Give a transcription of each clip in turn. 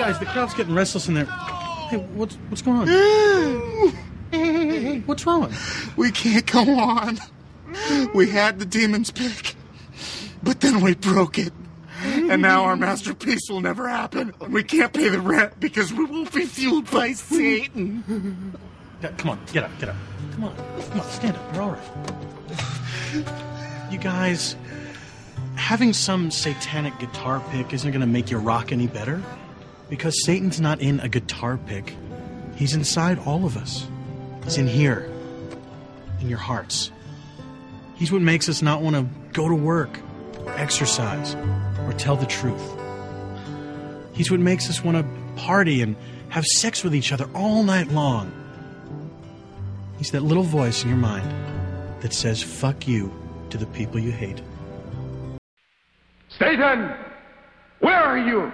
guys, the crowd's getting restless in there. Hey, what's what's going on? Hey, what's wrong? We can't go on. We had the demon's pick, but then we broke it. And now our masterpiece will never happen. We can't pay the rent because we won't be fueled by Satan. Come on, get up, get up. Come on, come on, stand up. You're all right. You guys, having some satanic guitar pick isn't going to make your rock any better. Because Satan's not in a guitar pick, he's inside all of us. He's in here, in your hearts. He's what makes us not want to go to work, or exercise, or tell the truth. He's what makes us want to party and have sex with each other all night long. He's that little voice in your mind that says, fuck you to the people you hate. Satan, where are you?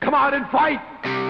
Come out and fight!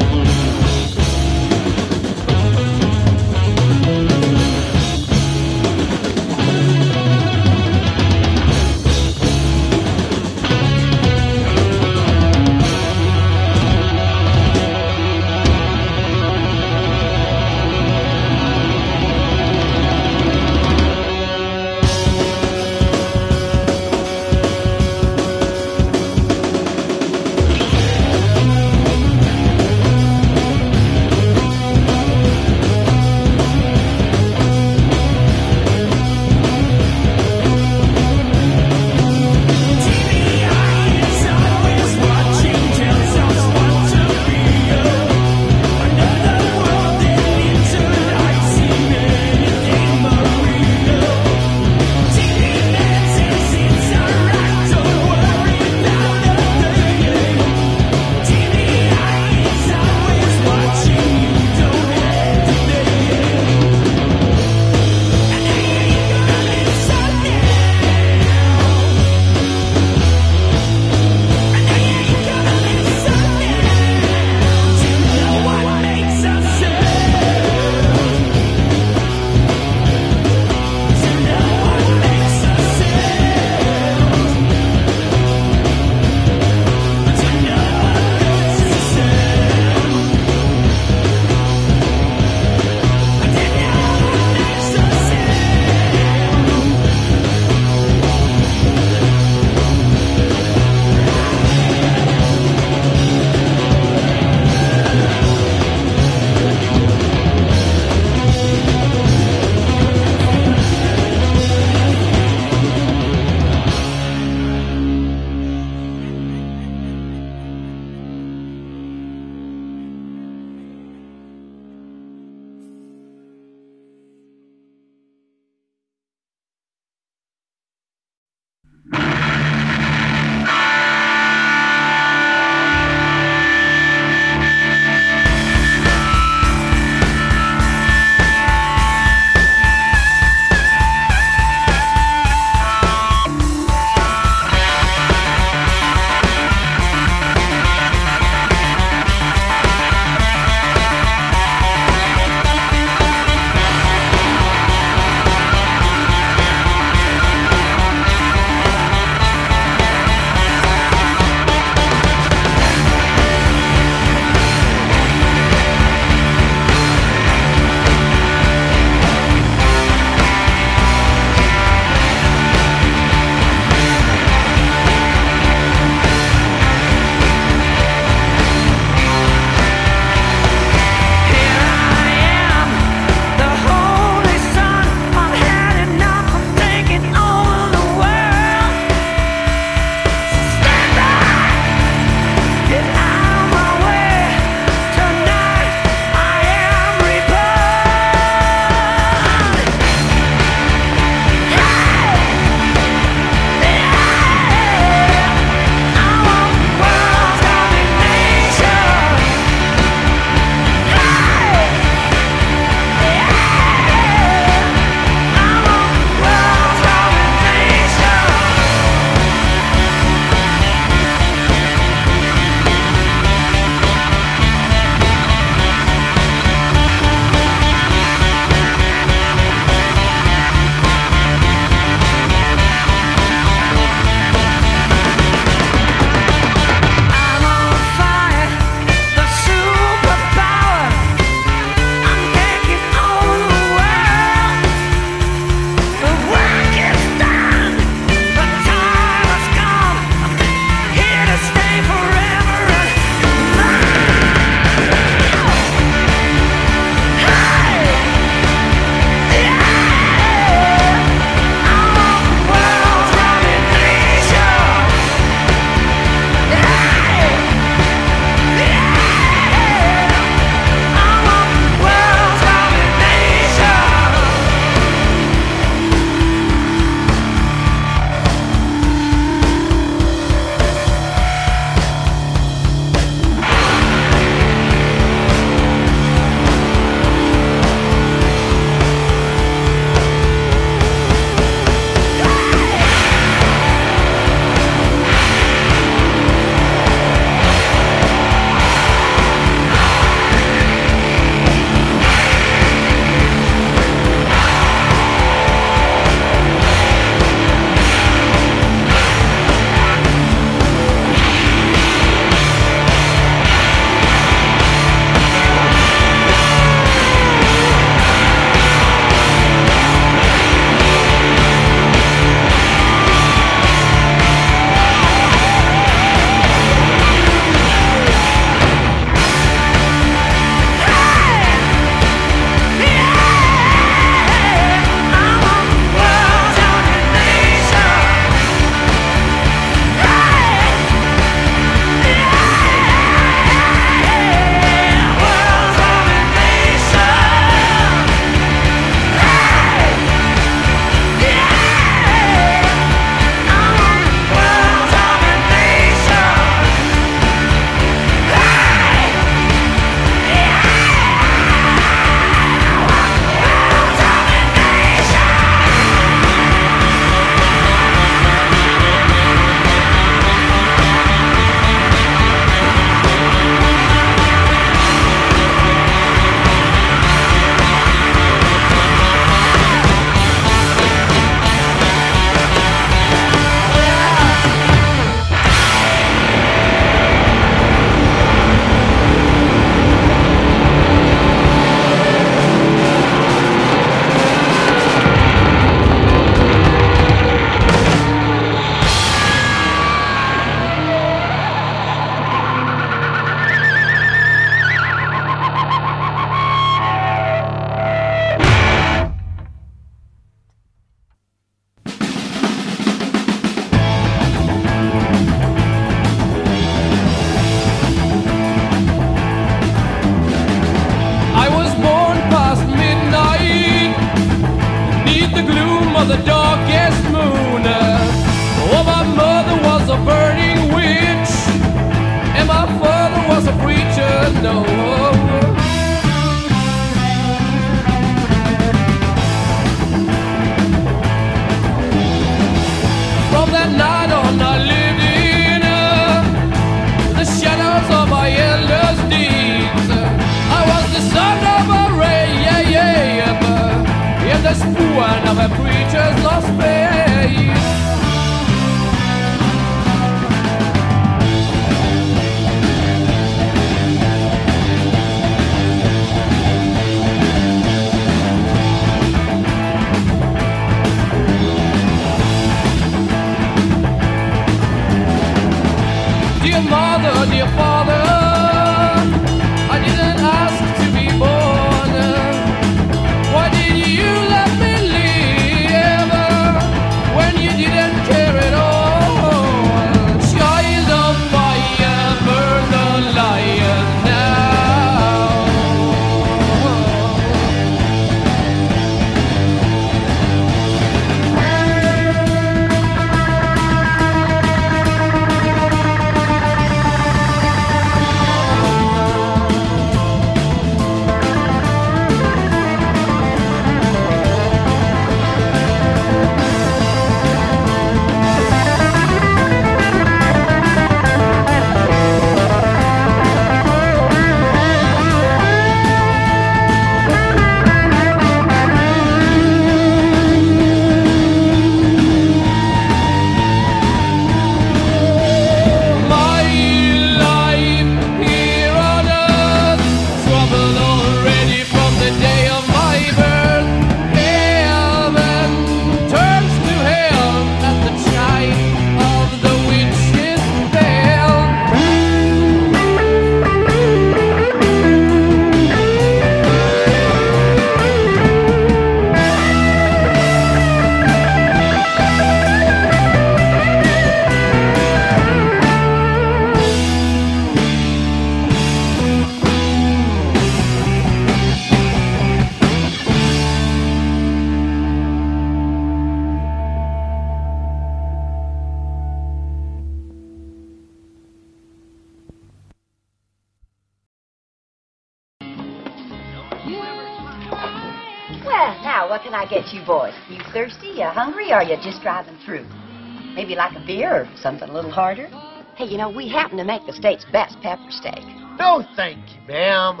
Beer or something a little harder? Hey, you know, we happen to make the state's best pepper steak. No, thank you, ma'am.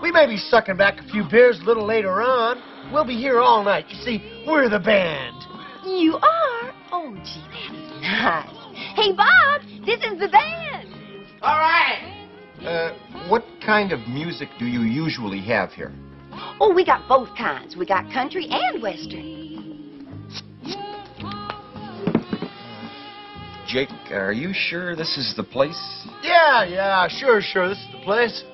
We may be sucking back a few beers a little later on. We'll be here all night. You see, we're the band. You are? Oh, gee, that's nice. Hey, Bob, this is the band. All right. Uh, what kind of music do you usually have here? Oh, we got both kinds. We got country and western. Jake, are you sure this is the place? Yeah, yeah, sure, sure. This is the place.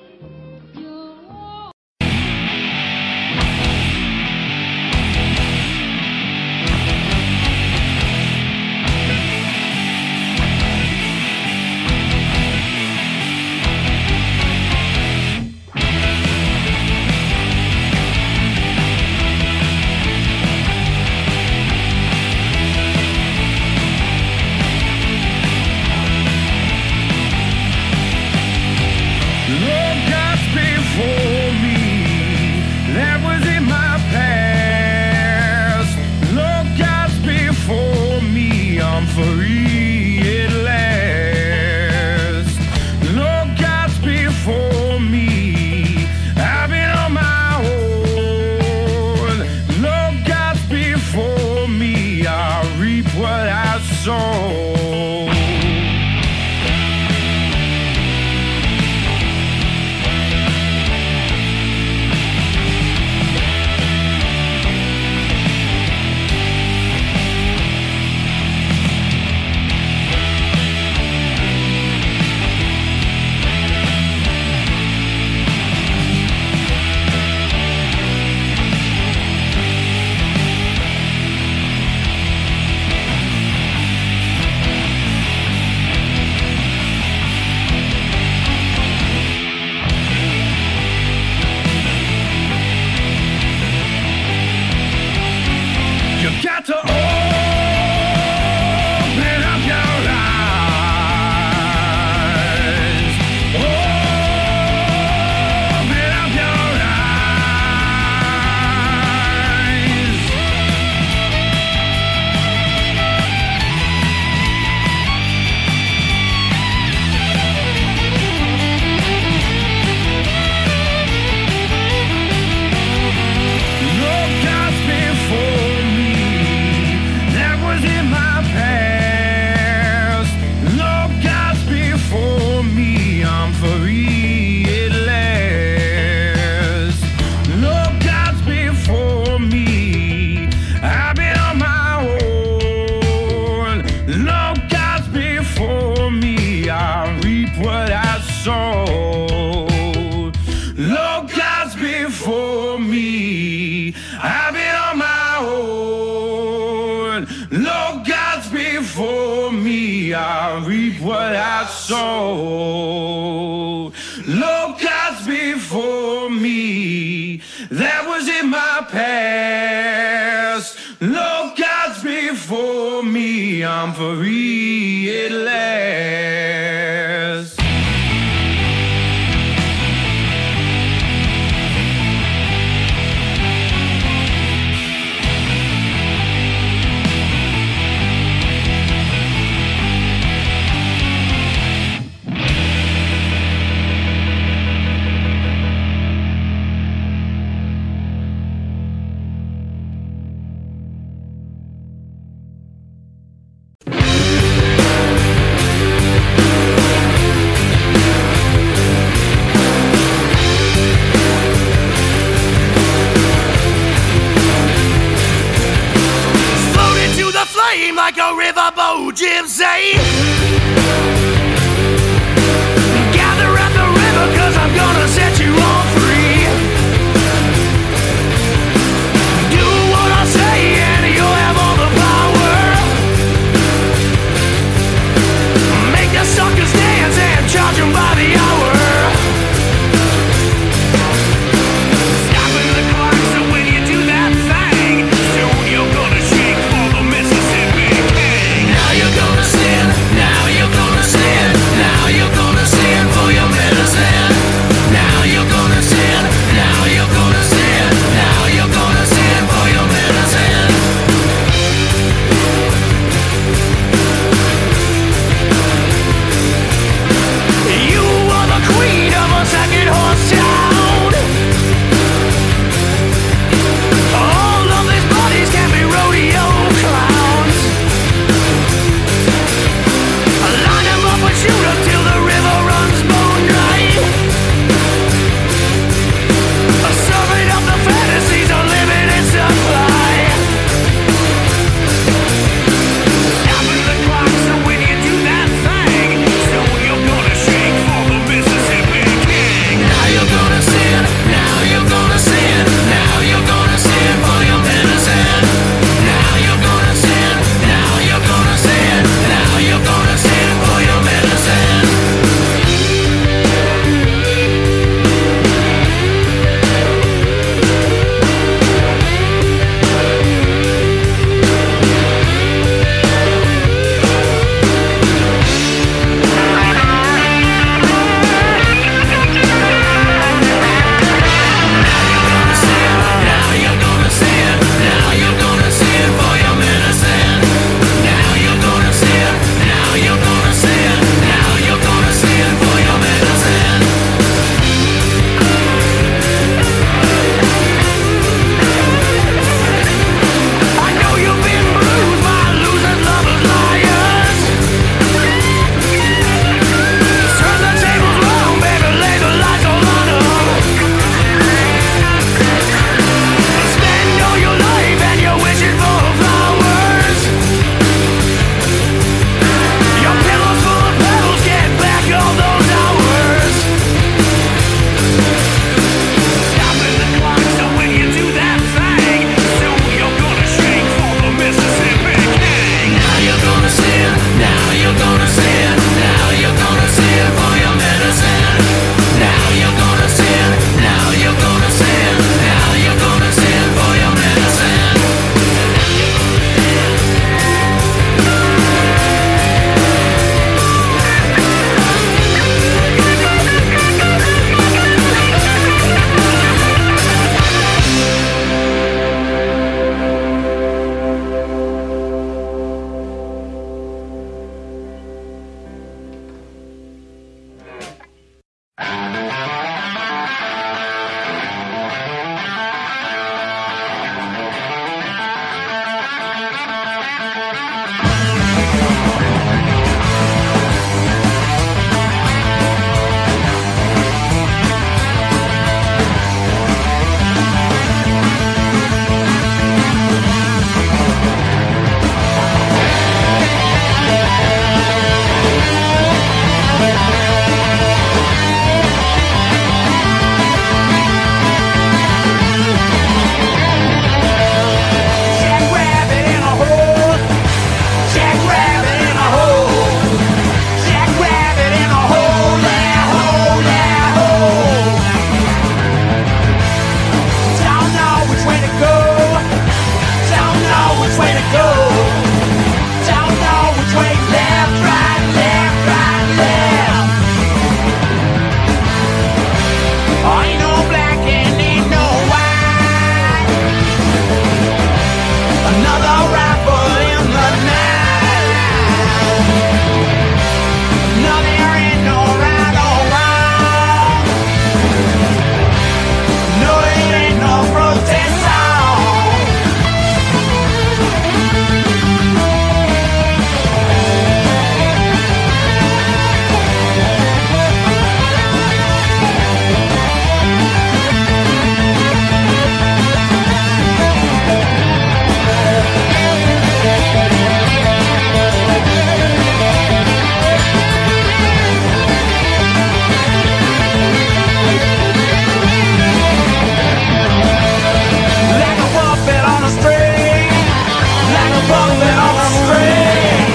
bumping on the string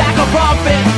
Like a puppet.